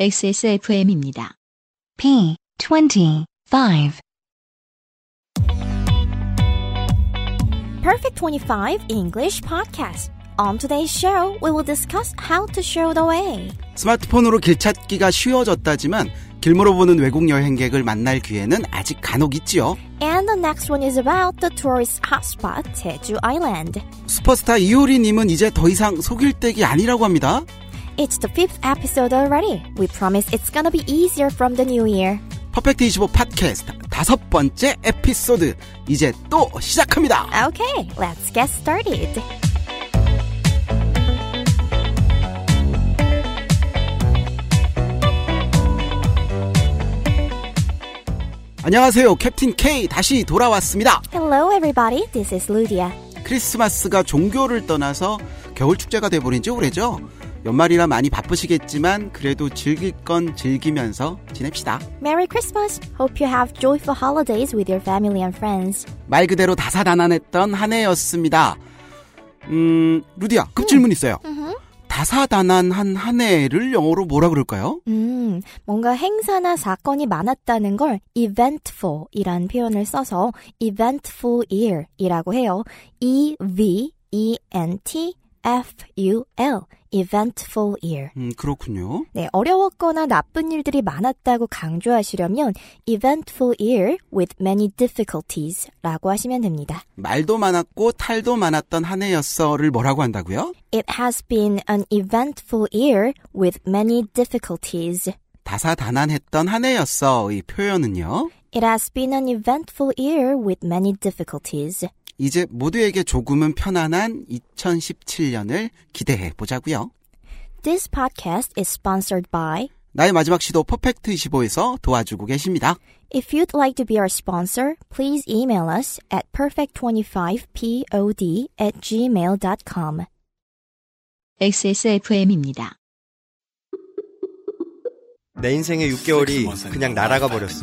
XSFM입니다. P 25 Perfect 25 English Podcast. On today's show, we will discuss how to show the way. 스마트폰으로 길 찾기가 쉬워졌다지만 길 물어보는 외국 여행객을 만날 기회는 아직 간혹 있지요. And the next one is about the tourist hotspot, Jeju Island. 슈퍼스타 이효리 님은 이제 더 이상 속일 댁이 아니라고 합니다. It's the fifth episode already. We promise it's gonna be easier from the new year. 퍼펙트 25 팟캐스트 다섯 번째 에피소드 이제 또 시작합니다. Okay, let's get started. 안녕하세요. 캡틴 K 다시 돌아왔습니다. Hello, everybody. This is Ludia. 크리스마스가 종교를 떠나서 겨울 축제가 돼버린 지 오래죠. 연말이라 많이 바쁘시겠지만 그래도 즐길 건 즐기면서 지냅시다. Merry Christmas. Hope you have joyful holidays with your family and friends. 말 그대로 다사다난했던 한 해였습니다. 음, 루디야, 급 질문 있어요. 다사다난한 한 해를 영어로 뭐라 그럴까요? 음, 뭔가 행사나 사건이 많았다는 걸 eventful 이란 표현을 써서 eventful year 이라고 해요. E-V-E-N-T-F-U-L eventful year. 음, 그렇군요. 네, 어려웠거나 나쁜 일들이 많았다고 강조하시려면 eventful year with many difficulties 라고 하시면 됩니다. 말도 많았고 탈도 많았던 한 해였어를 뭐라고 한다고요? It has been an eventful year with many difficulties. 다사다난했던 한 해였어 이 표현은요. It has been an eventful year with many difficulties. 이제 모두에게 조금은 편안한 2017년을 기대해 보자고요. This podcast is sponsored by 나의 마지막 시도 퍼펙트 25에서 도와주고 계십니다. If you'd like to be our sponsor, please email us at perfect25pod at gmail.com. XSFM입니다. 내 인생의 6개월이 그냥 날아가 버렸어.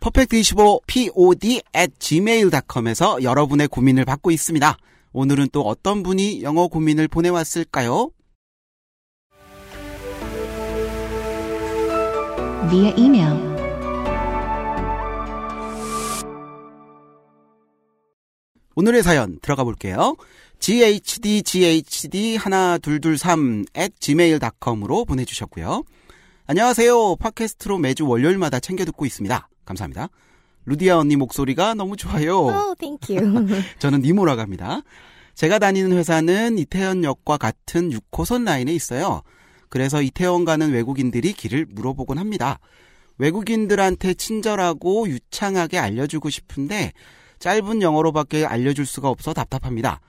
퍼펙트 25 pod at gmail.com에서 여러분의 고민을 받고 있습니다. 오늘은 또 어떤 분이 영어 고민을 보내왔을까요? via email 오늘의 사연 들어가 볼게요. ghdghd 하나 둘둘삼 at gmail.com으로 보내주셨고요. 안녕하세요. 팟캐스트로 매주 월요일마다 챙겨 듣고 있습니다. 감사합니다. 루디아 언니 목소리가 너무 좋아요. Oh, thank you. 저는 니모라고 합니다. 제가 다니는 회사는 이태원역과 같은 6호선 라인에 있어요. 그래서 이태원 가는 외국인들이 길을 물어보곤 합니다. 외국인들한테 친절하고 유창하게 알려주고 싶은데 짧은 영어로밖에 알려줄 수가 없어 답답합니다.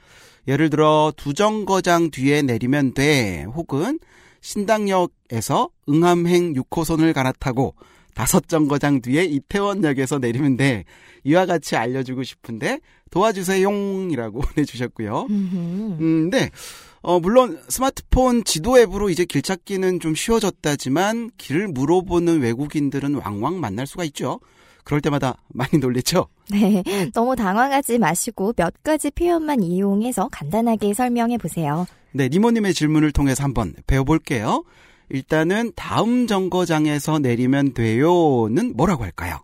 예를 들어 두 정거장 뒤에 내리면 돼 혹은 신당역에서 응암행 6호선을 갈아타고 다섯 정거장 뒤에 이태원역에서 내리면 돼. 이와 같이 알려주고 싶은데 도와주세요이라고 보내주셨고요. 음, 네. 어, 물론 스마트폰 지도 앱으로 이제 길 찾기는 좀 쉬워졌다지만 길을 물어보는 외국인들은 왕왕 만날 수가 있죠. 그럴 때마다 많이 놀랬죠. 네, 너무 당황하지 마시고 몇 가지 표현만 이용해서 간단하게 설명해 보세요. 네, 니모님의 질문을 통해서 한번 배워볼게요. 일단은 다음 정거장에서 내리면 돼요는 뭐라고 할까요?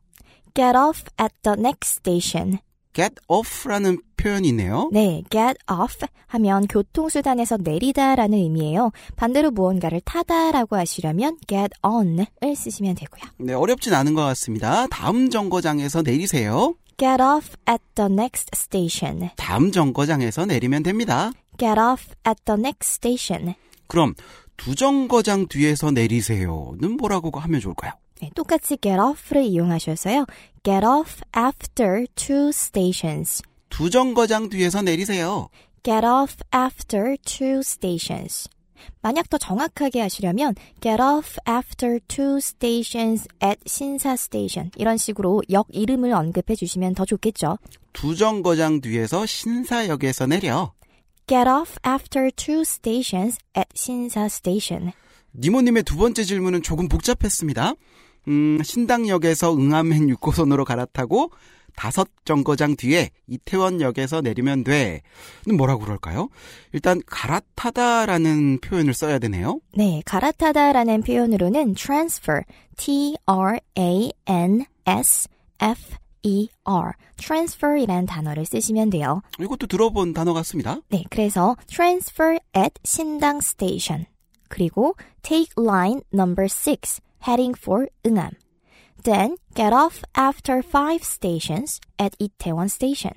Get off at the next station. get off라는 표현이네요. 네, get off 하면 교통수단에서 내리다라는 의미예요. 반대로 무언가를 타다라고 하시려면 get on을 쓰시면 되고요. 네, 어렵진 않은 것 같습니다. 다음 정거장에서 내리세요. Get off at the next station. 다음 정거장에서 내리면 됩니다. Get off at the next station. 그럼 두 정거장 뒤에서 내리세요는 뭐라고 하면 좋을까요? 네, 똑같이 get off를 이용하셔서요. Get off after two stations. 두 정거장 뒤에서 내리세요. Get off after two stations. 만약 더 정확하게 하시려면 get off after two stations at 신사 station 이런 식으로 역 이름을 언급해 주시면 더 좋겠죠. 두 정거장 뒤에서 신사역에서 내려. Get off after two stations at 신사 station. 니모님의 두 번째 질문은 조금 복잡했습니다. 음, 신당역에서 응암행 6호선으로 갈아타고 다섯 정거장 뒤에 이태원역에서 내리면 돼. 는 뭐라고 그럴까요? 일단 갈아타다라는 표현을 써야 되네요. 네, 갈아타다라는 표현으로는 transfer, T-R-A-N-S-F E-R, transfer이라는 단어를 쓰시면 돼요. 이것도 들어본 단어 같습니다. 네, 그래서 transfer at 신당 station, 그리고 take line number 6, heading for 응암. Then get off after 5 stations at 이태원 station.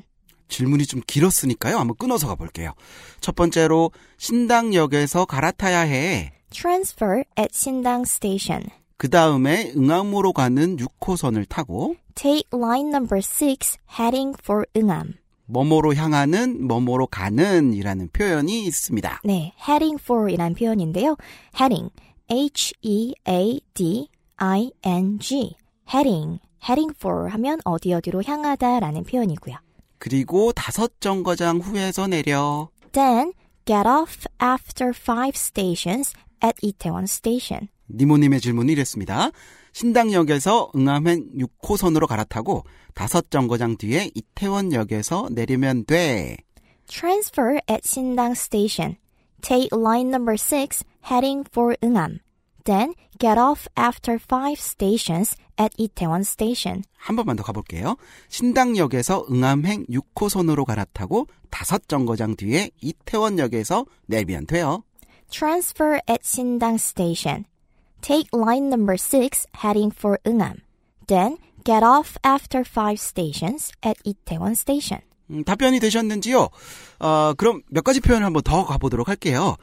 질문이 좀 길었으니까요. 한번 끊어서 가볼게요. 첫 번째로 신당역에서 갈아타야 해. transfer at 신당 station. 그 다음에 응암으로 가는 6호선을 타고 take line number 6, heading for 응암. 뭐뭐로 향하는, 뭐뭐로 가는 이라는 표현이 있습니다. 네, heading for 이란 표현인데요. heading, H-E-A-D-I-N-G, heading, heading for 하면 어디 어디로 향하다 라는 표현이고요. 그리고 다섯 정거장 후에서 내려 Then, get off after five stations at 이태원 station. 니모님의 질문이 이랬습니다. 신당역에서 응암행 6호선으로 갈아타고 다섯 정거장 뒤에 이태원역에서 내리면 돼. Transfer at 신당 station. Take line number 6 heading for 응암. Then get off after 5 stations at 이태원 station. 한 번만 더 가볼게요. 신당역에서 응암행 6호선으로 갈아타고 다섯 정거장 뒤에 이태원역에서 내리면 돼요. Transfer at 신당 station. Take line number 6 heading for 응암. Then get off after 5 stations at 이태원 station. 음, 답변이 되셨는지요? 어, 그럼 몇 가지 표현을 한번 더 가보도록 할게요.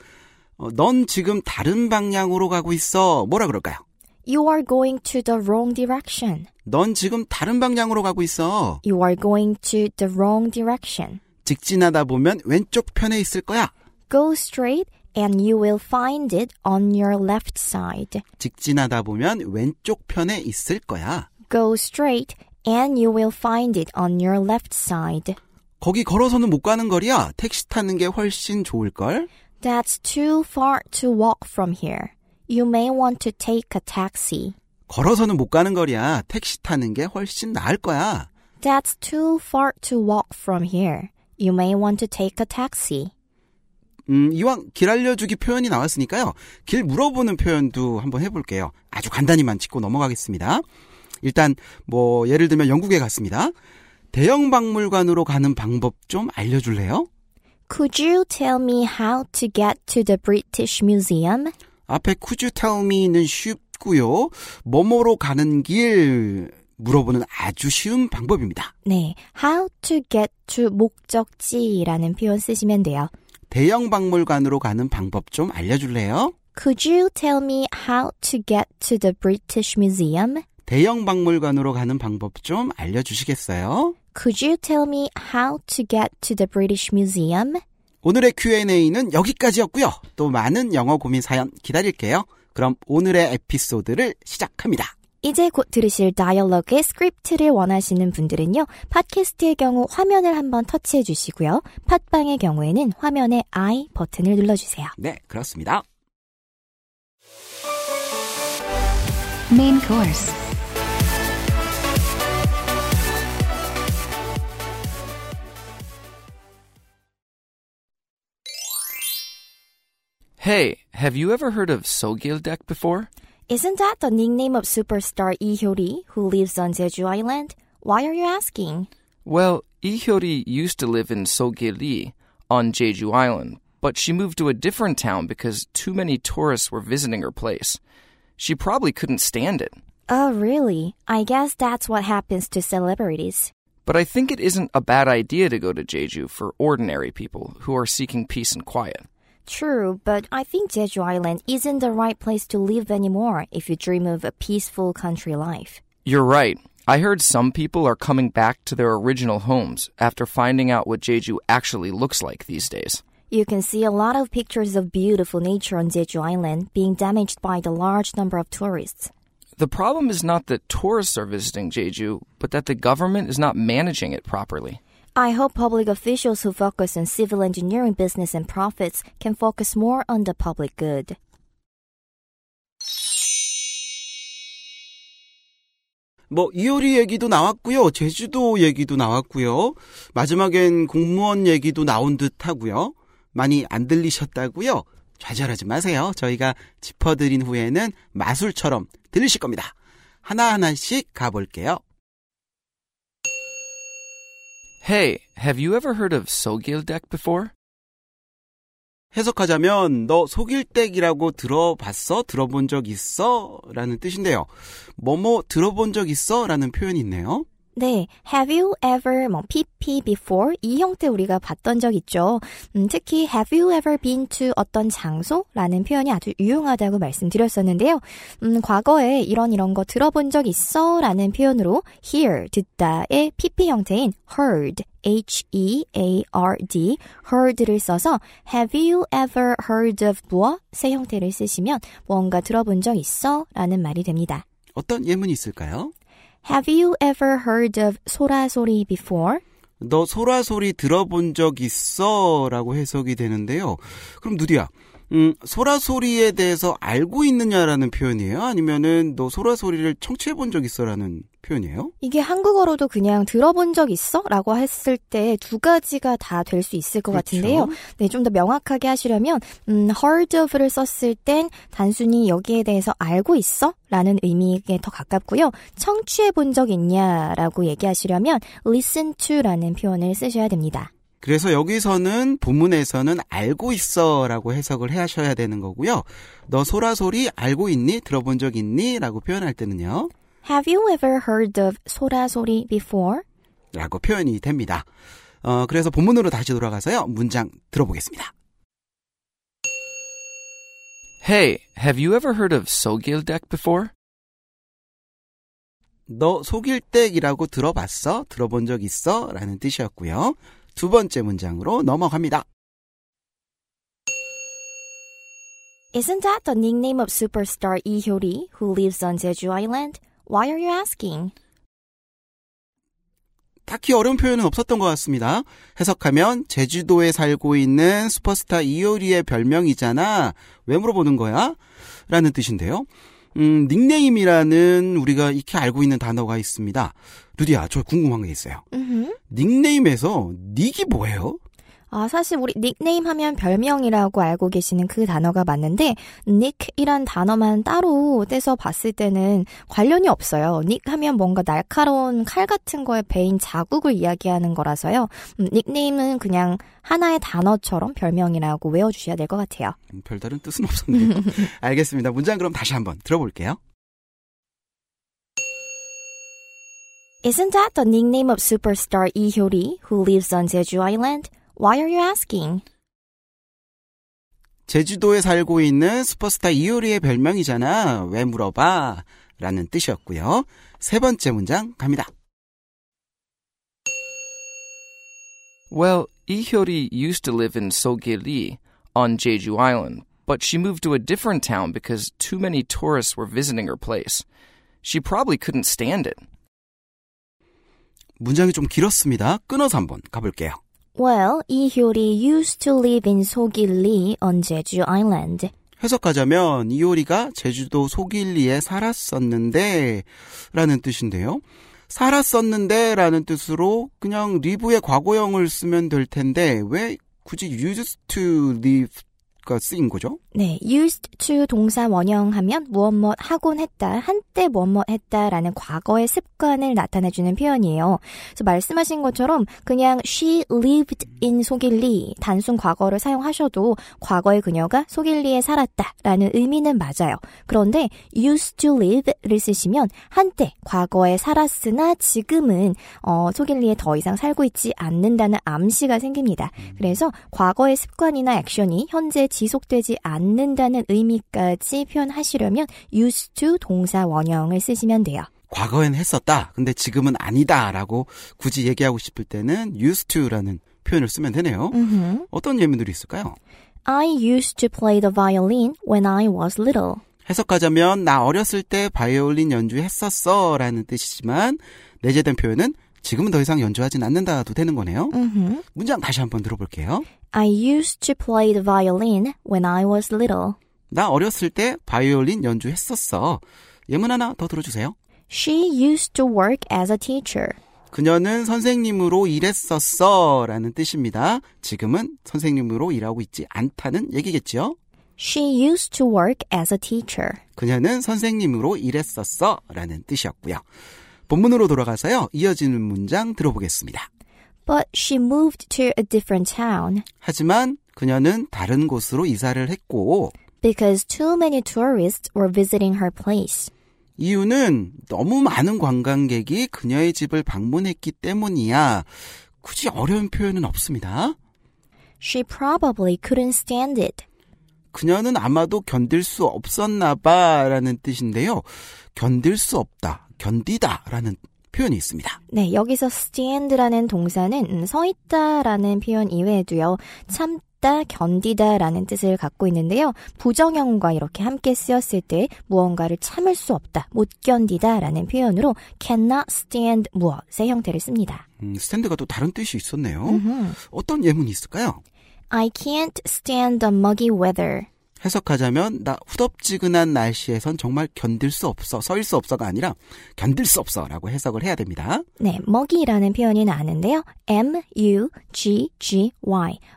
어, 넌 지금 다른 방향으로 가고 있어. 뭐라 그럴까요? You are going to the wrong direction. 넌 지금 다른 방향으로 가고 있어. You are going to the wrong direction. 직진하다 보면 왼쪽 편에 있을 거야. Go straight and you will find it on your left side. 직진하다 보면 왼쪽 편에 있을 거야. Go straight and you will find it on your left side. 거기 걸어서는 못 가는 거리야. 택시 타는 게 훨씬 좋을걸? That's too far to walk from here. You may want to take a taxi. 걸어서는 못 가는 거리야. 택시 타는 게 훨씬 나을 거야. That's too far to walk from here. You may want to take a taxi. 음, 이왕 길 알려주기 표현이 나왔으니까요. 길 물어보는 표현도 한번 해볼게요. 아주 간단히만 짚고 넘어가겠습니다. 일단, 뭐, 예를 들면 영국에 갔습니다. 대형 박물관으로 가는 방법 좀 알려줄래요? Could you tell me how to get to the British Museum? 앞에 could you tell me는 쉽고요. 뭐뭐로 가는 길 물어보는 아주 쉬운 방법입니다. 네, how to get to 목적지라는 표현 쓰시면 돼요. 대형 박물관으로 가는 방법 좀 알려줄래요? Could you tell me how to get to the British Museum? 대형 박물관으로 가는 방법 좀 알려주시겠어요? Could you tell me how to get to the British Museum? 오늘의 Q&A는 여기까지였고요. 또 많은 영어 고민 사연 기다릴게요. 그럼 오늘의 에피소드를 시작합니다. 이제 곧 들으실 dialogue의 스크립트를 원하시는 분들은요. 팟캐스트의 경우 화면을 한번 터치해 주시고요. 팟빵의 경우에는 화면의 I 버튼을 눌러주세요. 네, 그렇습니다. Main course. Hey, have you ever heard of Sogildek before? Isn't that the nickname of superstar Lee Hyori who lives on Jeju Island? Why are you asking? Well, Lee Hyori used to live in Sogili on Jeju Island, but she moved to a different town because too many tourists were visiting her place. She probably couldn't stand it. Oh, really? I guess that's what happens to celebrities. But I think it isn't a bad idea to go to Jeju for ordinary people who are seeking peace and quiet. True, but I think Jeju Island isn't the right place to live anymore if you dream of a peaceful country life. You're right. I heard some people are coming back to their original homes after finding out what Jeju actually looks like these days. You can see a lot of pictures of beautiful nature on Jeju Island being damaged by the large number of tourists. The problem is not that tourists are visiting Jeju, but that the government is not managing it properly. I hope public officials who focus on civil engineering business and profits can focus more on the public good. 뭐 이효리 얘기도 나왔고요. 제주도 얘기도 나왔고요. 마지막엔 공무원 얘기도 나온 듯 하고요. 많이 안 들리셨다고요? 좌절하지 마세요. 저희가 짚어드린 후에는 마술처럼 들리실 겁니다. 하나하나씩 가볼게요. Hey, have you ever heard of Sogildek before? 해석하자면 너 속일댁이라고 들어봤어? 들어본 적 있어? 라는 뜻인데요. 뭐뭐 들어본 적 있어? 라는 표현이 있네요. 네, have you ever 뭐 pp before 이 형태 우리가 봤던 적 있죠. 음, 특히 have you ever been to 어떤 장소라는 표현이 아주 유용하다고 말씀드렸었는데요. 음, 과거에 이런 이런 거 들어본 적 있어라는 표현으로 hear 듣다의 pp 형태인 heard H-E-A-R-D, heard를 써서 have you ever heard of 무엇의 형태를 쓰시면 뭔가 들어본 적 있어? 라는 말이 됩니다. 어떤 예문이 있을까요? Have you ever heard of 소라소리 before? 너 소라 소리 들어본 적 있어? 라고 해석이 되는데요. 그럼 누디야, 음, 소라 소리에 대해서 알고 있느냐라는 표현이에요? 아니면은 너 소라 소리를 청취해 본 적 있어라는 표현이에요? 이게 한국어로도 그냥 들어본 적 있어? 라고 했을 때 두 가지가 다 될 수 있을 것 그렇죠. 같은데요. 네, 좀 더 명확하게 하시려면, 음, heard of를 썼을 땐 단순히 여기에 대해서 알고 있어? 라는 의미에 더 가깝고요. 청취해 본 적 있냐 라고 얘기하시려면 listen to라는 표현을 쓰셔야 됩니다. 그래서 여기서는 본문에서는 알고 있어라고 해석을 하셔야 되는 거고요. 너 소라 소리 알고 있니? 들어본 적 있니? 라고 표현할 때는요. Have you ever heard of 소라소리 before? 라고 표현이 됩니다. 어, 그래서 본문으로 다시 돌아가서요. 문장 들어보겠습니다. Hey, have you ever heard of Sogildek before? 너 속일댁이라고 들어봤어? 들어본 적 있어? 라는 뜻이었고요. 두 번째 문장으로 넘어갑니다. Isn't that the nickname of superstar Lee Hyori who lives on Jeju Island? Why are you asking? 딱히 어려운 표현은 없었던 것 같습니다. 해석하면 제주도에 살고 있는 슈퍼스타 이효리의 별명이잖아. 왜 물어보는 거야? 라는 뜻인데요. 음, 닉네임이라는 우리가 익히 알고 있는 단어가 있습니다. 루디야, 저 궁금한 게 있어요. 음흠. 닉네임에서 닉이 뭐예요? 아, 사실 우리 닉네임 하면 별명이라고 알고 계시는 그 단어가 맞는데 닉이란 단어만 따로 떼서 봤을 때는 관련이 없어요. 닉 하면 뭔가 날카로운 칼 같은 거에 베인 자국을 이야기하는 거라서요. 음, 닉네임은 그냥 하나의 단어처럼 별명이라고 외워주셔야 될 것 같아요. 음, 별다른 뜻은 없었네요. 알겠습니다. 문장 그럼 다시 한번 들어볼게요. Isn't that the nickname of superstar Lee Hyori who lives on Jeju Island? Why are you asking? 제주도에 살고 있는 슈퍼스타 이효리의 별명이잖아. 왜 물어봐? 라는 뜻이었고요. 세 번째 문장 갑니다. Well, Ihyori used to live in Sogili on Jeju Island, but she moved to a different town because too many tourists were visiting her place. She probably couldn't stand it. 문장이 좀 길었습니다. 끊어서 한번 가볼게요. Well, Hyori used to live in Sogili on Jeju Island. 해석하자면 이효리가 제주도 속일리에 살았었는데 라는 뜻인데요. 살았었는데 라는 뜻으로 그냥 live의 과거형을 쓰면 될 텐데 왜 굳이 used to live가 쓰인 거죠? 네, used to 동사 원형하면 무엇 무엇 하곤 했다, 한때 무엇 무엇 했다라는 과거의 습관을 나타내주는 표현이에요. 그래서 말씀하신 것처럼 그냥 she lived in 소길리 단순 과거를 사용하셔도 과거의 그녀가 소길리에 살았다라는 의미는 맞아요. 그런데 used to live를 쓰시면 한때 과거에 살았으나 지금은 어, 소길리에 더 이상 살고 있지 않는다는 암시가 생깁니다. 그래서 과거의 습관이나 액션이 현재 지속되지 않 는다는 의미까지 표현하시려면 used to 동사 원형을 쓰시면 돼요. 과거엔 했었다. 근데 지금은 아니다라고 굳이 얘기하고 싶을 때는 used to라는 표현을 쓰면 되네요. Mhm. 어떤 예문들이 있을까요? I used to play the violin when I was little. 해석하자면 나 어렸을 때 바이올린 연주했었어 라는 뜻이지만 내재된 표현은 지금은 더 이상 연주하진 않는다도 되는 거네요. Mhm. 문장 다시 한번 들어볼게요. I used to play the violin when I was little. 나 어렸을 때 바이올린 연주했었어. 예문 하나 더 들어주세요. She used to work as a teacher. 그녀는 선생님으로 일했었어 라는 뜻입니다. 지금은 선생님으로 일하고 있지 않다는 얘기겠지요. She used to work as a teacher. 그녀는 선생님으로 일했었어 라는 뜻이었고요. 본문으로 돌아가서요. 이어지는 문장 들어보겠습니다. But she moved to a different town 하지만 그녀는 다른 곳으로 이사를 했고 because too many tourists were visiting her place. 이유는 너무 많은 관광객이 그녀의 집을 방문했기 때문이야. 굳이 어려운 표현은 없습니다. She probably couldn't stand it. 그녀는 아마도 견딜 수 없었나 봐라는 뜻인데요. 견딜 수 없다, 견디다라는 표현이 있습니다. 네, 여기서 stand라는 동사는 음, 서 있다라는 표현 이외에도요. 참다, 견디다라는 뜻을 갖고 있는데요. 부정형과 이렇게 함께 쓰였을 때 무언가를 참을 수 없다, 못 견디다라는 표현으로 cannot stand 무엇의 형태를 씁니다. 음, 스탠드가 또 다른 뜻이 있었네요. 음흠. 어떤 예문이 있을까요? I can't stand the muggy weather. 해석하자면 나 후덥지근한 날씨에선 정말 견딜 수 없어, 서일 수 없어가 아니라 견딜 수 없어라고 해석을 해야 됩니다. 네, muggy라는 표현이 나는데요. M-U-G-G-Y,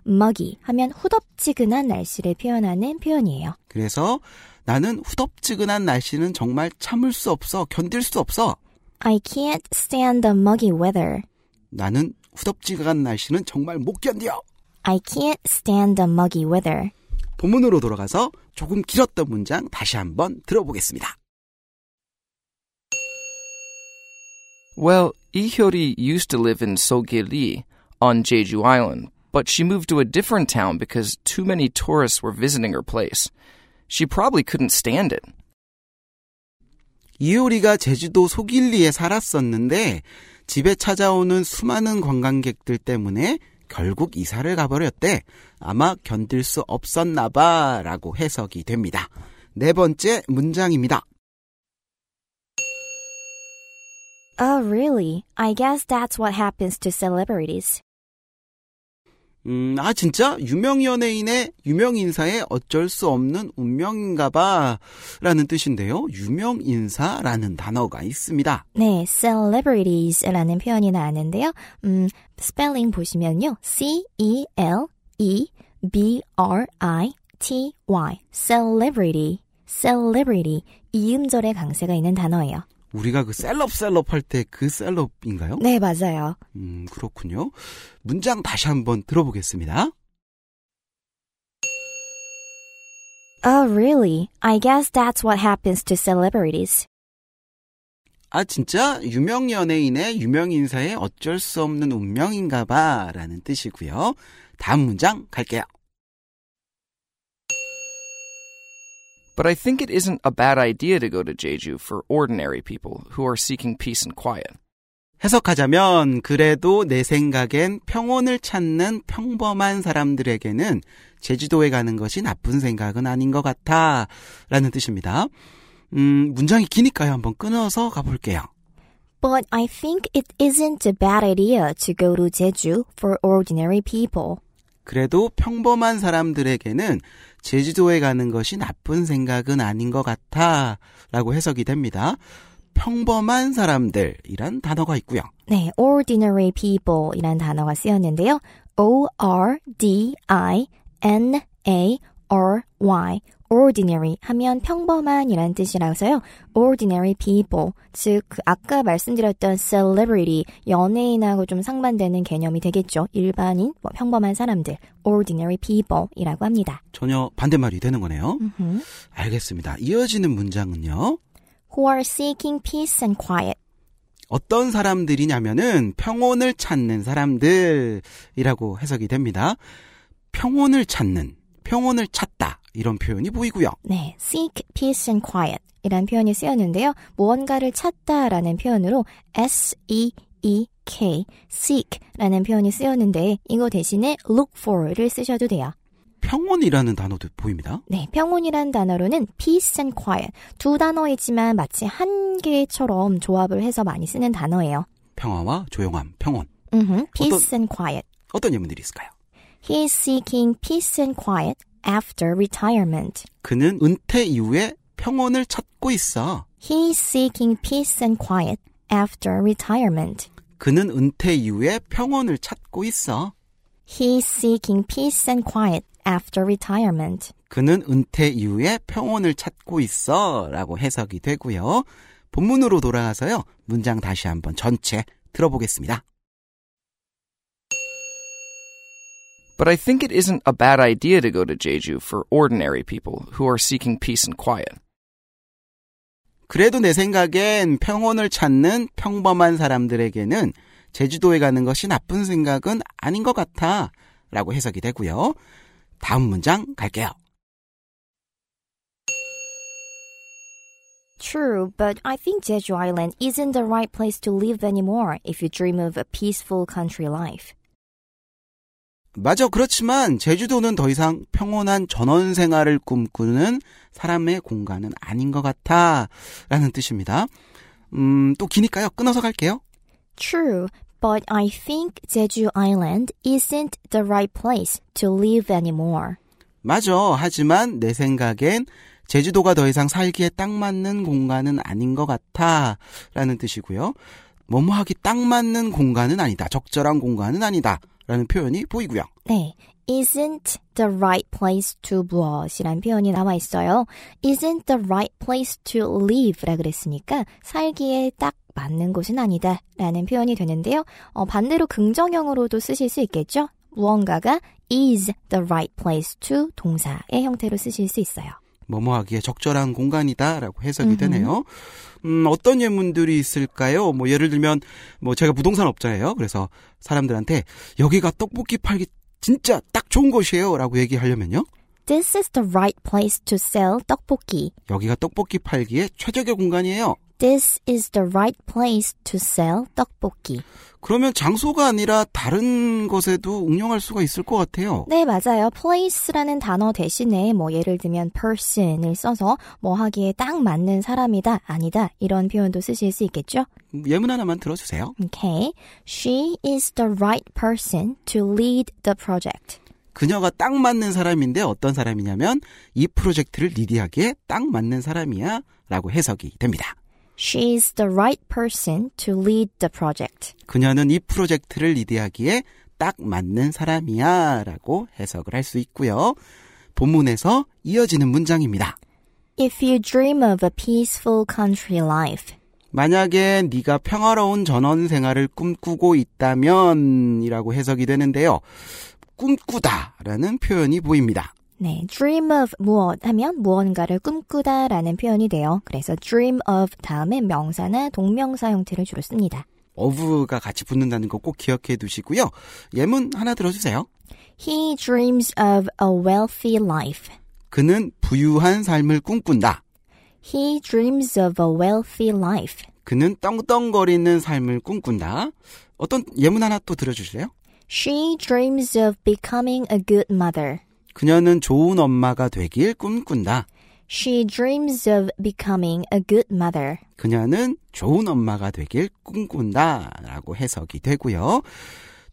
muggy 하면 후덥지근한 날씨를 표현하는 표현이에요. 그래서 나는 후덥지근한 날씨는 정말 참을 수 없어, 견딜 수 없어. I can't stand the muggy weather. 나는 후덥지근한 날씨는 정말 못 견뎌. I can't stand the muggy weather. 본문으로 돌아가서 조금 길었던 문장 다시 한번 들어보겠습니다. Well, Ihyori used to live in Sogili on Jeju Island, but she moved to a different town because too many tourists were visiting her place. She probably couldn't stand it. 이효리가 제주도 소길리에 살았었는데 집에 찾아오는 수많은 관광객들 때문에 결국 이사를 가버렸대. 아마 견딜 수 없었나 봐 라고 해석이 됩니다. 네 번째 문장입니다. Oh, really? I guess that's what happens to celebrities. 음, 아, 진짜? 유명 연예인의, 유명 인사의 어쩔 수 없는 운명인가 봐. 라는 뜻인데요. 유명 인사라는 단어가 있습니다. 네, celebrities라는 표현이 나왔는데요. 음, 스펠링 보시면요. C-E-L-E-B-R-I-T-Y. celebrity. celebrity. 이음절의 강세가 있는 단어예요. 우리가 그 셀럽 셀럽 할 때 그 셀럽인가요? 네, 맞아요. 음, 그렇군요. 문장 다시 한번 들어보겠습니다. Oh, really? I guess that's what happens to celebrities. 아, 진짜? 유명 연예인의 유명 인사의 어쩔 수 없는 운명인가 봐. 라는 뜻이고요. 다음 문장 갈게요. But I think it isn't a bad idea to go to Jeju for ordinary people who are seeking peace and quiet. 해석하자면, 그래도 내 생각엔 평온을 찾는 평범한 사람들에게는 제주도에 가는 것이 나쁜 생각은 아닌 것 같아. 라는 뜻입니다. 음, 문장이 기니까요. 한번 끊어서 가볼게요. But I think it isn't a bad idea to go to Jeju for ordinary people. 그래도 평범한 사람들에게는 제주도에 가는 것이 나쁜 생각은 아닌 것 같아. 라고 해석이 됩니다. 평범한 사람들이란 단어가 있고요. 네, ordinary people이란 단어가 쓰였는데요. O-R-D-I-N-A-R-Y ordinary 하면 평범한이란 뜻이라서요. ordinary people 즉 그 아까 말씀드렸던 celebrity 연예인하고 좀 상반되는 개념이 되겠죠. 일반인 뭐 평범한 사람들 ordinary people이라고 합니다. 전혀 반대말이 되는 거네요. 음흠. 알겠습니다. 이어지는 문장은요. Who are seeking peace and quiet. 어떤 사람들이냐면은 평온을 찾는 사람들이라고 해석이 됩니다. 평온을 찾는, 평온을 찾다 이런 표현이 보이고요. 네, seek peace and quiet 이란 표현이 쓰였는데요. 무언가를 찾다라는 표현으로 S-E-E-K S-E-E-K, seek라는 표현이 쓰였는데 이거 대신에 look for를 쓰셔도 돼요. 평온이라는 단어도 보입니다. 네, 평온이란 단어로는 peace and quiet 두 단어이지만 마치 한 개처럼 조합을 해서 많이 쓰는 단어예요. 평화와 조용함, 평온. 음흠, peace and quiet. 어떤 예문들이 있을까요? He is seeking peace and quiet after retirement. 그는 은퇴 이후에 평온을 찾고 있어. He is seeking peace and quiet after retirement. 그는 은퇴 이후에 평온을 찾고 있어. He is seeking peace and quiet after retirement. 그는 은퇴 이후에 평온을 찾고 있어. 라고 해석이 되고요. 본문으로 돌아가서요. 문장 다시 한번 전체 들어보겠습니다. But I think it isn't a bad idea to go to Jeju for ordinary people who are seeking peace and quiet. 그래도 내 생각엔 평온을 찾는 평범한 사람들에게는 제주도에 가는 것이 나쁜 생각은 아닌 것 같아. 라고 해석이 되고요. 다음 문장 갈게요. True, but I think Jeju Island isn't the right place to live anymore if you dream of a peaceful country life. 맞아. 그렇지만 제주도는 더 이상 평온한 전원 생활을 꿈꾸는 사람의 공간은 아닌 것 같아. 라는 뜻입니다. 음, 또 기니까요. 끊어서 갈게요. True, but I think Jeju Island isn't the right place to live anymore. 맞아. 하지만 내 생각엔 제주도가 더 이상 살기에 딱 맞는 공간은 아닌 것 같아. 라는 뜻이고요. 뭐뭐 하기 딱 맞는 공간은 아니다. 적절한 공간은 아니다. 라는 표현이 보이고요. 네. isn't the right place to 무엇이란 표현이 나와 있어요. isn't the right place to live라 그랬으니까 살기에 딱 맞는 곳은 아니다 라는 표현이 되는데요. 어, 반대로 긍정형으로도 쓰실 수 있겠죠? 무언가가 is the right place to 동사의 형태로 쓰실 수 있어요. 뭐뭐 하기에 적절한 공간이다라고 해석이 되네요. 음, 어떤 예문들이 있을까요? 뭐 예를 들면 뭐 제가 부동산 업자예요. 그래서 사람들한테 여기가 떡볶이 팔기 진짜 딱 좋은 곳이에요라고 얘기하려면요. This is the right place to sell 떡볶이. 여기가 떡볶이 팔기에 최적의 공간이에요. This is the right place to sell 떡볶이. 그러면 장소가 아니라 다른 것에도 응용할 수가 있을 것 같아요. 네, 맞아요. place라는 단어 대신에 뭐 예를 들면 person을 써서 뭐 하기에 딱 맞는 사람이다, 아니다 이런 표현도 쓰실 수 있겠죠? 예문 하나만 들어주세요. Okay. She is the right person to lead the project. 그녀가 딱 맞는 사람인데 어떤 사람이냐면 이 프로젝트를 리디하기에 딱 맞는 사람이야 라고 해석이 됩니다. She is the right person to lead the project. 그녀는 이 프로젝트를 리드하기에 딱 맞는 사람이야 라고 해석을 할 수 있고요. 본문에서 이어지는 문장입니다. If you dream of a peaceful country life, 만약에 네가 평화로운 전원 생활을 꿈꾸고 있다면 이라고 해석이 되는데요. 꿈꾸다라는 표현이 보입니다. 네, dream of 무엇 하면 무언가를 꿈꾸다라는 표현이 돼요. 그래서 dream of 다음에 명사나 동명사 형태를 주로 씁니다. of가 같이 붙는다는 거 꼭 기억해 두시고요. 예문 하나 들어주세요. He dreams of a wealthy life. 그는 부유한 삶을 꿈꾼다. He dreams of a wealthy life. 그는 떵떵거리는 삶을 꿈꾼다. 어떤 예문 하나 또 들어주실래요? She dreams of becoming a good mother. 그녀는 좋은 엄마가 되길 꿈꾼다. She dreams of becoming a good mother. 그녀는 좋은 엄마가 되길 꿈꾼다. 라고 해석이 되고요.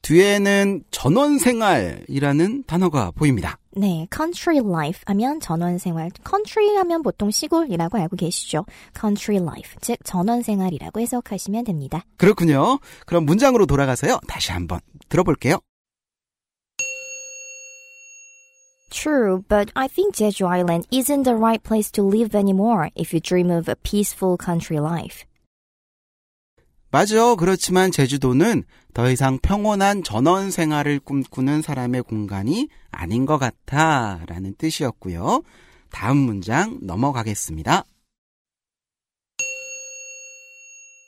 뒤에는 전원생활이라는 단어가 보입니다. 네, country life 하면 전원생활. country 하면 보통 시골이라고 알고 계시죠? country life, 즉 전원생활이라고 해석하시면 됩니다. 그렇군요. 그럼 문장으로 돌아가서요. 다시 한번 들어볼게요. True, but I think Jeju Island isn't the right place to live anymore if you dream of a peaceful country life. 맞아. 그렇지만 제주도는 더 이상 평온한 전원 생활을 꿈꾸는 사람의 공간이 아닌 것 같아. 라는 뜻이었고요. 다음 문장 넘어가겠습니다.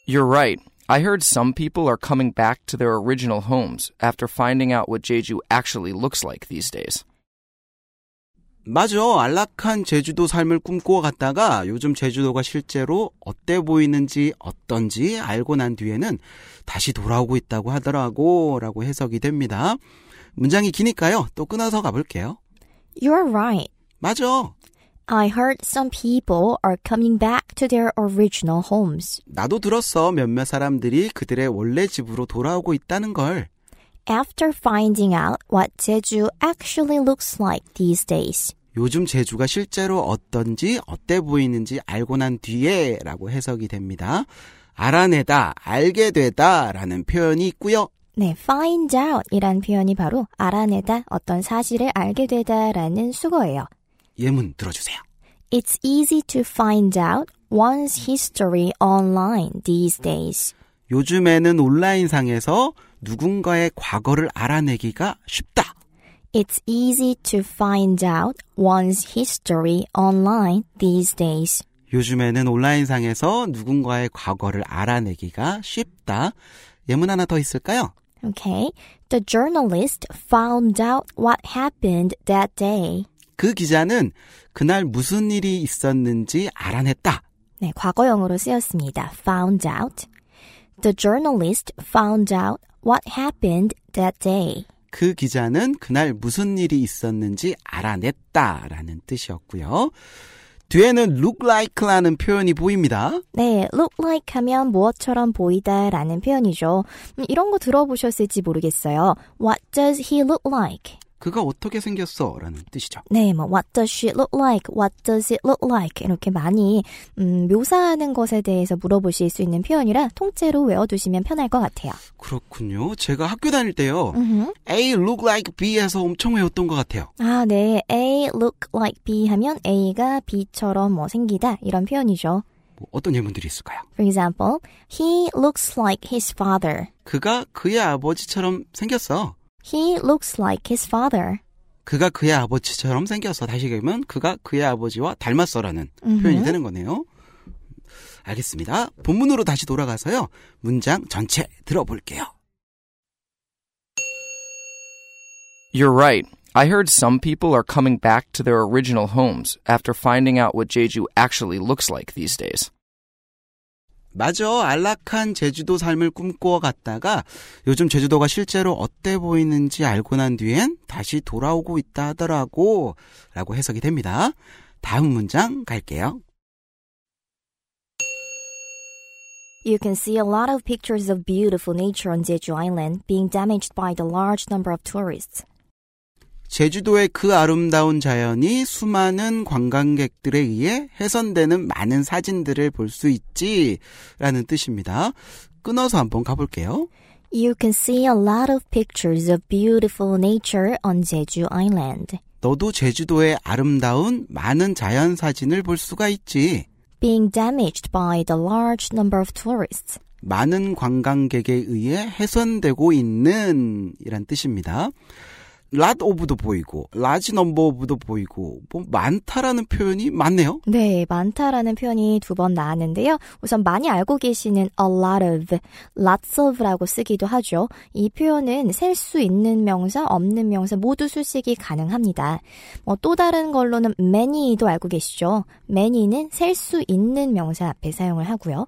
You're right. I heard some people are coming back to their original homes after finding out what Jeju actually looks like these days. 맞아. 안락한 제주도 삶을 꿈꾸어 갔다가 요즘 제주도가 실제로 어때 보이는지 어떤지 알고 난 뒤에는 다시 돌아오고 있다고 하더라고 라고 해석이 됩니다. 문장이 기니까요. 또 끊어서 가볼게요. You're right. 맞아. I heard some people are coming back to their original homes. 나도 들었어. 몇몇 사람들이 그들의 원래 집으로 돌아오고 있다는 걸. After finding out what Jeju actually looks like these days. 요즘 제주가 실제로 어떤지 어때 보이는지 알고 난 뒤에 라고 해석이 됩니다. 알아내다, 알게 되다 라는 표현이 있고요. 네, find out 이란 표현이 바로 알아내다, 어떤 사실을 알게 되다 라는 수거예요. 예문 들어주세요. It's easy to find out one's history online these days. 요즘에는 온라인상에서 누군가의 과거를 알아내기가 쉽다. It's easy to find out one's history online these days. 요즘에는 온라인상에서 누군가의 과거를 알아내기가 쉽다. 예문 하나 더 있을까요? Okay. The journalist found out what happened that day. 그 기자는 그날 무슨 일이 있었는지 알아냈다. 네, 과거형으로 쓰였습니다. found out. The journalist found out what happened that day. 그 기자는 그날 무슨 일이 있었는지 알아냈다라는 뜻이었고요. 뒤에는 look like라는 표현이 보입니다. 네, look like 하면 무엇처럼 보이다라는 표현이죠. 음, 이런 거 들어보셨을지 모르겠어요. What does he look like? 그가 어떻게 생겼어? 라는 뜻이죠. 네, 뭐 what does she look like? What does it look like? 이렇게 많이 음, 묘사하는 것에 대해서 물어보실 수 있는 표현이라 통째로 외워두시면 편할 것 같아요. 그렇군요. 제가 학교 다닐 때요. 음흠. A look like B에서 엄청 외웠던 것 같아요. 아, 네. A look like B 하면 A가 B처럼 뭐 생기다 이런 표현이죠. 뭐 어떤 예문들이 있을까요? For example, he looks like his father. 그가 그의 아버지처럼 생겼어. He looks like his father. 그가 그의 아버지처럼 생겼어. 다시 얘기하면 그가 그의 아버지와 닮았어라는 음흠. 표현이 되는 거네요. 알겠습니다. 본문으로 다시 돌아가서요. 문장 전체 들어볼게요. You're right. I heard some people are coming back to their original homes after finding out what Jeju actually looks like these days. 맞아. 안락한 제주도 삶을 꿈꾸어 갔다가 요즘 제주도가 실제로 어때 보이는지 알고 난 뒤엔 다시 돌아오고 있다 하더라고. 라고 해석이 됩니다. 다음 문장 갈게요. You can see a lot of pictures of beautiful nature on Jeju Island being damaged by the large number of tourists. 제주도의 그 아름다운 자연이 수많은 관광객들에 의해 훼손되는 많은 사진들을 볼 수 있지 라는 뜻입니다. 끊어서 한번 가볼게요. You can see a lot of pictures of beautiful nature on Jeju Island 너도 제주도의 아름다운 많은 자연 사진을 볼 수가 있지. being damaged by the large number of tourists. 많은 관광객에 의해 훼손되고 있는 이란 뜻입니다. Lot of도 보이고 large number of도 보이고 뭐 많다라는 표현이 많네요. 네, 많다라는 표현이 두 번 나왔는데요. 우선 많이 알고 계시는 a lot of, lots of라고 쓰기도 하죠. 이 표현은 셀 수 있는 명사, 없는 명사 모두 수식이 가능합니다. 뭐 또 다른 걸로는 many도 알고 계시죠. many는 셀 수 있는 명사 앞에 사용을 하고요.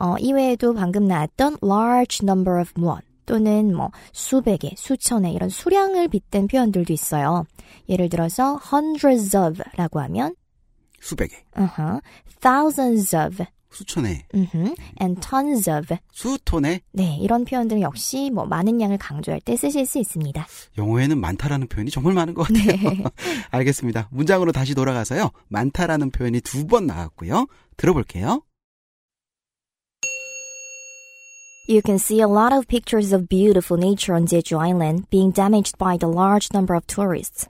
어, 이외에도 방금 나왔던 large number of 무엇 또는 뭐 수백의, 수천의 이런 수량을 빗댄 표현들도 있어요. 예를 들어서 hundreds of라고 하면 수백에, uh-huh, thousands of, 수천에, uh and tons of. 수톤에 네, 이런 표현들 역시 뭐 많은 양을 강조할 때 쓰실 수 있습니다. 영어에는 많다라는 표현이 정말 많은 것 같아요. 네. 알겠습니다. 문장으로 다시 돌아가서요. 많다라는 표현이 두 번 나왔고요. 들어볼게요. You can see a lot of pictures of beautiful nature on Jeju Island being damaged by the large number of tourists.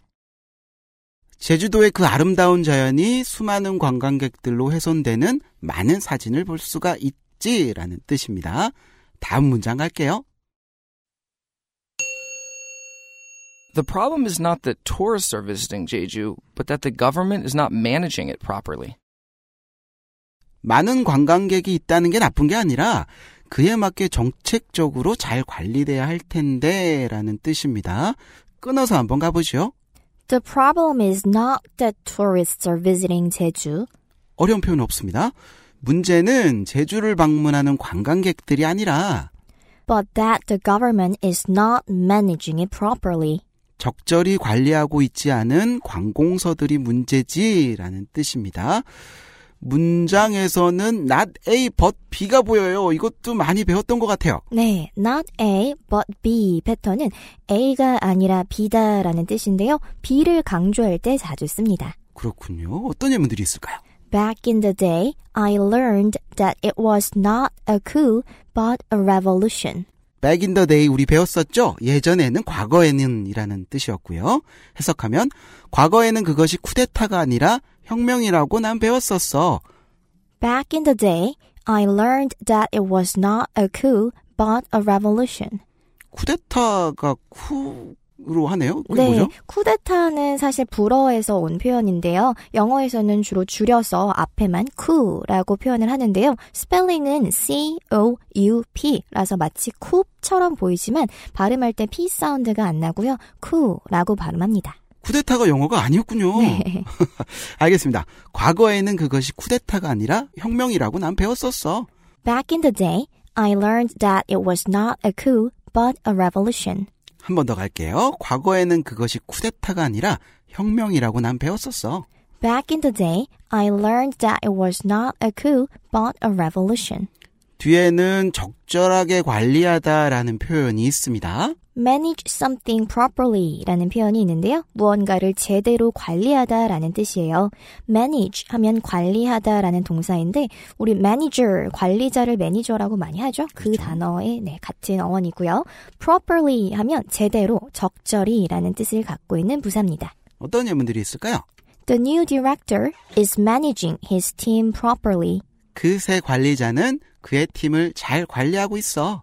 제주도의 그 아름다운 자연이 수많은 관광객들로 훼손되는 많은 사진을 볼 수가 있지라는 뜻입니다. 다음 문장 갈게요. The problem is not that tourists are visiting Jeju, but that the government is not managing it properly. 많은 관광객이 있다는 게 나쁜 게 아니라 그에 맞게 정책적으로 잘 관리돼야 할 텐데 라는 뜻입니다. 끊어서 한번 가보죠. The problem is not that tourists are visiting 제주. 어려운 표현 없습니다. 문제는 제주를 방문하는 관광객들이 아니라 but that the government is not managing it properly. 적절히 관리하고 있지 않은 관공서들이 문제지라는 뜻입니다. 문장에서는 not A but B가 보여요. 이것도 많이 배웠던 것 같아요. 네, not A but B 패턴은 A가 아니라 B다라는 뜻인데요. B를 강조할 때 자주 씁니다. 그렇군요. 어떤 예문들이 있을까요? Back in the day, I learned that it was not a coup but a revolution. Back in the day 우리 배웠었죠? 예전에는 과거에는 이라는 뜻이었고요. 해석하면 과거에는 그것이 쿠데타가 아니라 혁명이라고 난 배웠었어. Back in the day, I learned that it was not a coup but a revolution. 쿠데타가 쿠 로 하네요. 그게 네, 뭐죠? 쿠데타는 사실 불어에서 온 표현인데요. 영어에서는 주로 줄여서 앞에만 coup라고 표현을 하는데요. 스펠링은 C-O-U-P라서 마치 쿱처럼 보이지만 발음할 때 P 사운드가 안 나고요. coup라고 발음합니다. 쿠데타가 영어가 아니었군요. 네. 알겠습니다. 과거에는 그것이 쿠데타가 아니라 혁명이라고 난 배웠었어. Back in the day, I learned that it was not a coup but a revolution. 한 번 더 갈게요. 과거에는 그것이 쿠데타가 아니라 혁명이라고 난 배웠었어. Back in the day, I learned that it was not a coup but a revolution. 뒤에는 적절하게 관리하다라는 표현이 있습니다. Manage something properly 라는 표현이 있는데요. 무언가를 제대로 관리하다 라는 뜻이에요. manage 하면 관리하다 라는 동사인데, 우리 manager, 관리자를 매니저라고 많이 하죠. 그 단어의 네, 같은 어원이고요. properly 하면 제대로, 적절히 라는 뜻을 갖고 있는 부사입니다. 어떤 예문들이 있을까요? The new director is managing his team properly. 그 새 관리자는 그의 팀을 잘 관리하고 있어.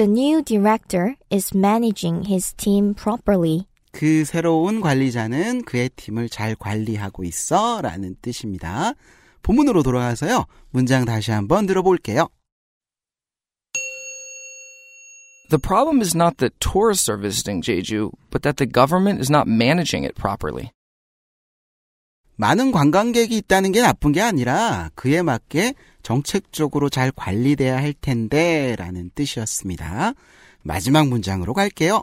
The new director is managing his team properly. 그 새로운 관리자는 그의 팀을 잘 관리하고 있어 라는 뜻입니다. 본문으로 돌아가서요. 문장 다시 한번 들어볼게요. The problem is not that tourists are visiting Jeju, but that the government is not managing it properly. 많은 관광객이 있다는 게 나쁜 게 아니라 그에 맞게 정책적으로 잘 관리돼야 할 텐데 라는 뜻이었습니다. 마지막 문장으로 갈게요.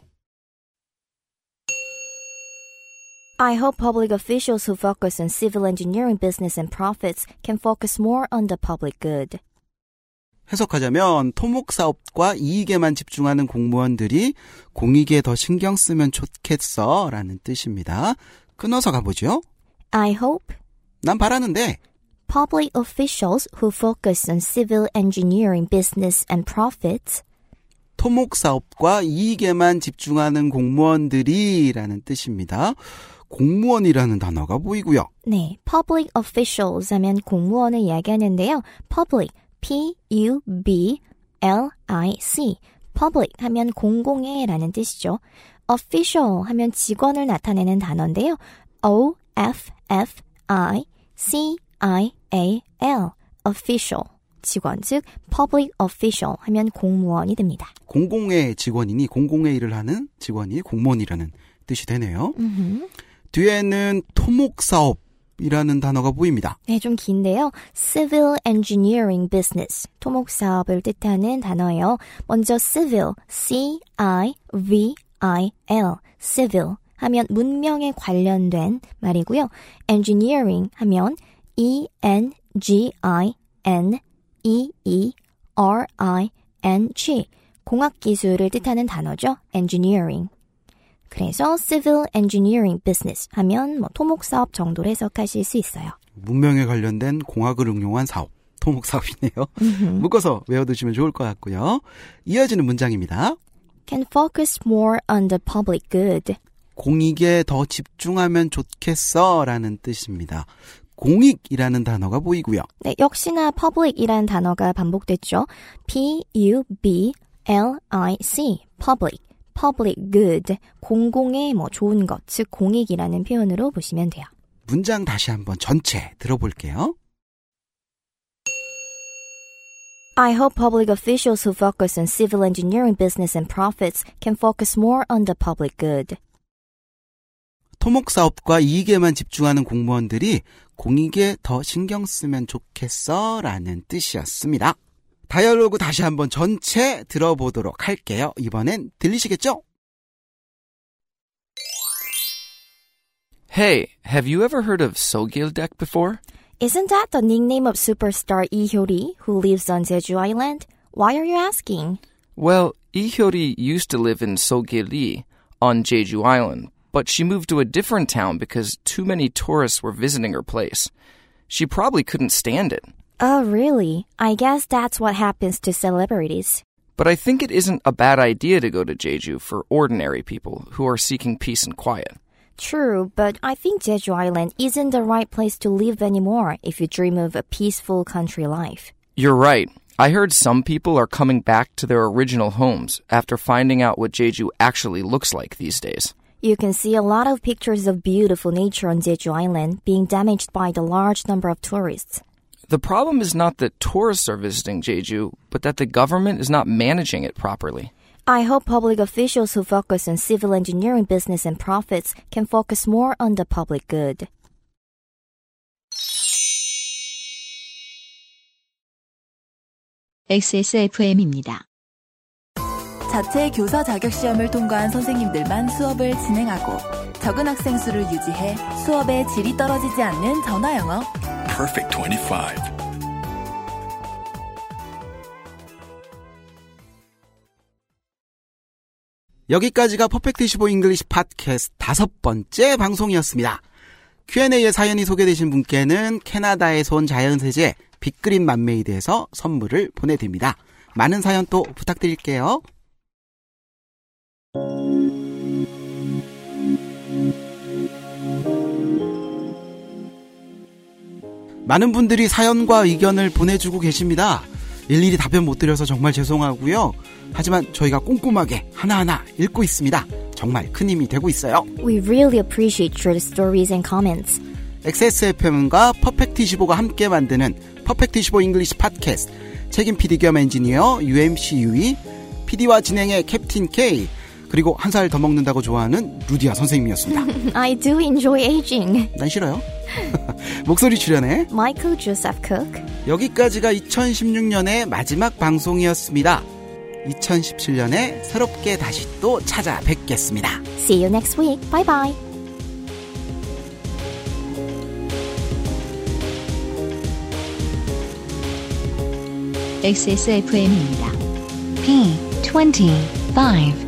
I hope public officials who focus on civil engineering business and profits can focus more on the public good. 해석하자면 토목 사업과 이익에만 집중하는 공무원들이 공익에 더 신경 쓰면 좋겠어 라는 뜻입니다. 끊어서 가보죠. I hope 난 바라는데 public officials who focus on civil engineering business and profits 토목 사업과 이익에만 집중하는 공무원들이 라는 뜻입니다. 공무원이라는 단어가 보이고요. 네, public officials 하면 공무원을 이야기하는데요. public, P-U-B-L-I-C, public 하면 공공의라는 뜻이죠. official 하면 직원을 나타내는 단어인데요. O-F-F-I-C-I-A-L, official, 직원, 즉 public official 하면 공무원이 됩니다. 공공의 직원이니 공공의 일을 하는 직원이 공무원이라는 뜻이 되네요. 음흠. 뒤에는 토목 사업 이라는 단어가 보입니다. 네, 좀 긴데요. Civil Engineering Business, 토목 사업을 뜻하는 단어예요. 먼저 civil, C-I-V-I-L, civil 하면 문명에 관련된 말이고요. engineering 하면 E-N-G-I-N-E-E-R-I-N-G, 공학 기술을 뜻하는 단어죠. engineering. 그래서 civil engineering business 하면 뭐 토목 사업 정도로 해석하실 수 있어요. 문명에 관련된 공학을 응용한 사업, 토목 사업이네요. 묶어서 외워두시면 좋을 것 같고요. 이어지는 문장입니다. Can focus more on the public good. 공익에 더 집중하면 좋겠어 라는 뜻입니다. 공익이라는 단어가 보이고요. 네, 역시나 public이라는 단어가 반복됐죠. P-U-B-L-I-C, public, public good, 공공의 뭐 좋은 것, 즉 공익이라는 표현으로 보시면 돼요. 문장 다시 한번 전체 들어볼게요. I hope public officials who focus on civil engineering business and profits can focus more on the public good. 토목 사업과 이익에만 집중하는 공무원들이 공익에 더 신경 쓰면 좋겠어 라는 뜻이었습니다. 다이얼로그 다시 한번 전체 들어보도록 할게요. 이번엔 들리시겠죠? Hey, have you ever heard of Sogildek before? Isn't that the nickname of superstar Lee Hyori, who lives on Jeju Island? Why are you asking? Well, Lee Hyori used to live in Sogili on Jeju Island, but she moved to a different town because too many tourists were visiting her place. She probably couldn't stand it. Oh, really? I guess that's what happens to celebrities. But I think it isn't a bad idea to go to Jeju for ordinary people who are seeking peace and quiet. True, but I think Jeju Island isn't the right place to live anymore if you dream of a peaceful country life. You're right. I heard some people are coming back to their original homes after finding out what Jeju actually looks like these days. You can see a lot of pictures of beautiful nature on Jeju Island being damaged by the large number of tourists. The problem is not that tourists are visiting Jeju, but that the government is not managing it properly. I hope public officials who focus on civil engineering business and profits can focus more on the public good. XSFM입니다. 자체 교사 자격 시험을 통과한 선생님들만 수업을 진행하고 적은 학생 수를 유지해 수업의 질이 떨어지지 않는 전화 영어. Perfect 25. 여기까지가 Perfect 25 English 팟캐스트 다섯 번째 방송이었습니다. Q&A에 사연이 소개되신 분께는 캐나다에서 온 자연세제 빅그린 맘메이드에서 선물을 보내드립니다. 많은 사연 또 부탁드릴게요. 많은 분들이 사연과 의견을 보내주고 계십니다. 일일이 답변 못 드려서 정말 죄송하고요. 하지만 저희가 꼼꼼하게 하나하나 읽고 있습니다. 정말 큰 힘이 되고 있어요. We really appreciate your stories and comments. XSFM과 Perfect 25가 함께 만드는 Perfect 25 English 팟캐스트 책임 PD 겸 엔지니어 UMC 유이 PD와 진행의 캡틴 K 그리고 한 살 더 먹는다고 좋아하는 루디아 선생님이었습니다. I do enjoy aging. 난 싫어요. 목소리 출연해 Michael Joseph Cook. 여기까지가 2016년의 마지막 방송이었습니다. 2017년에 새롭게 다시 또 찾아뵙겠습니다. See you next week. Bye bye. XSFM입니다. P25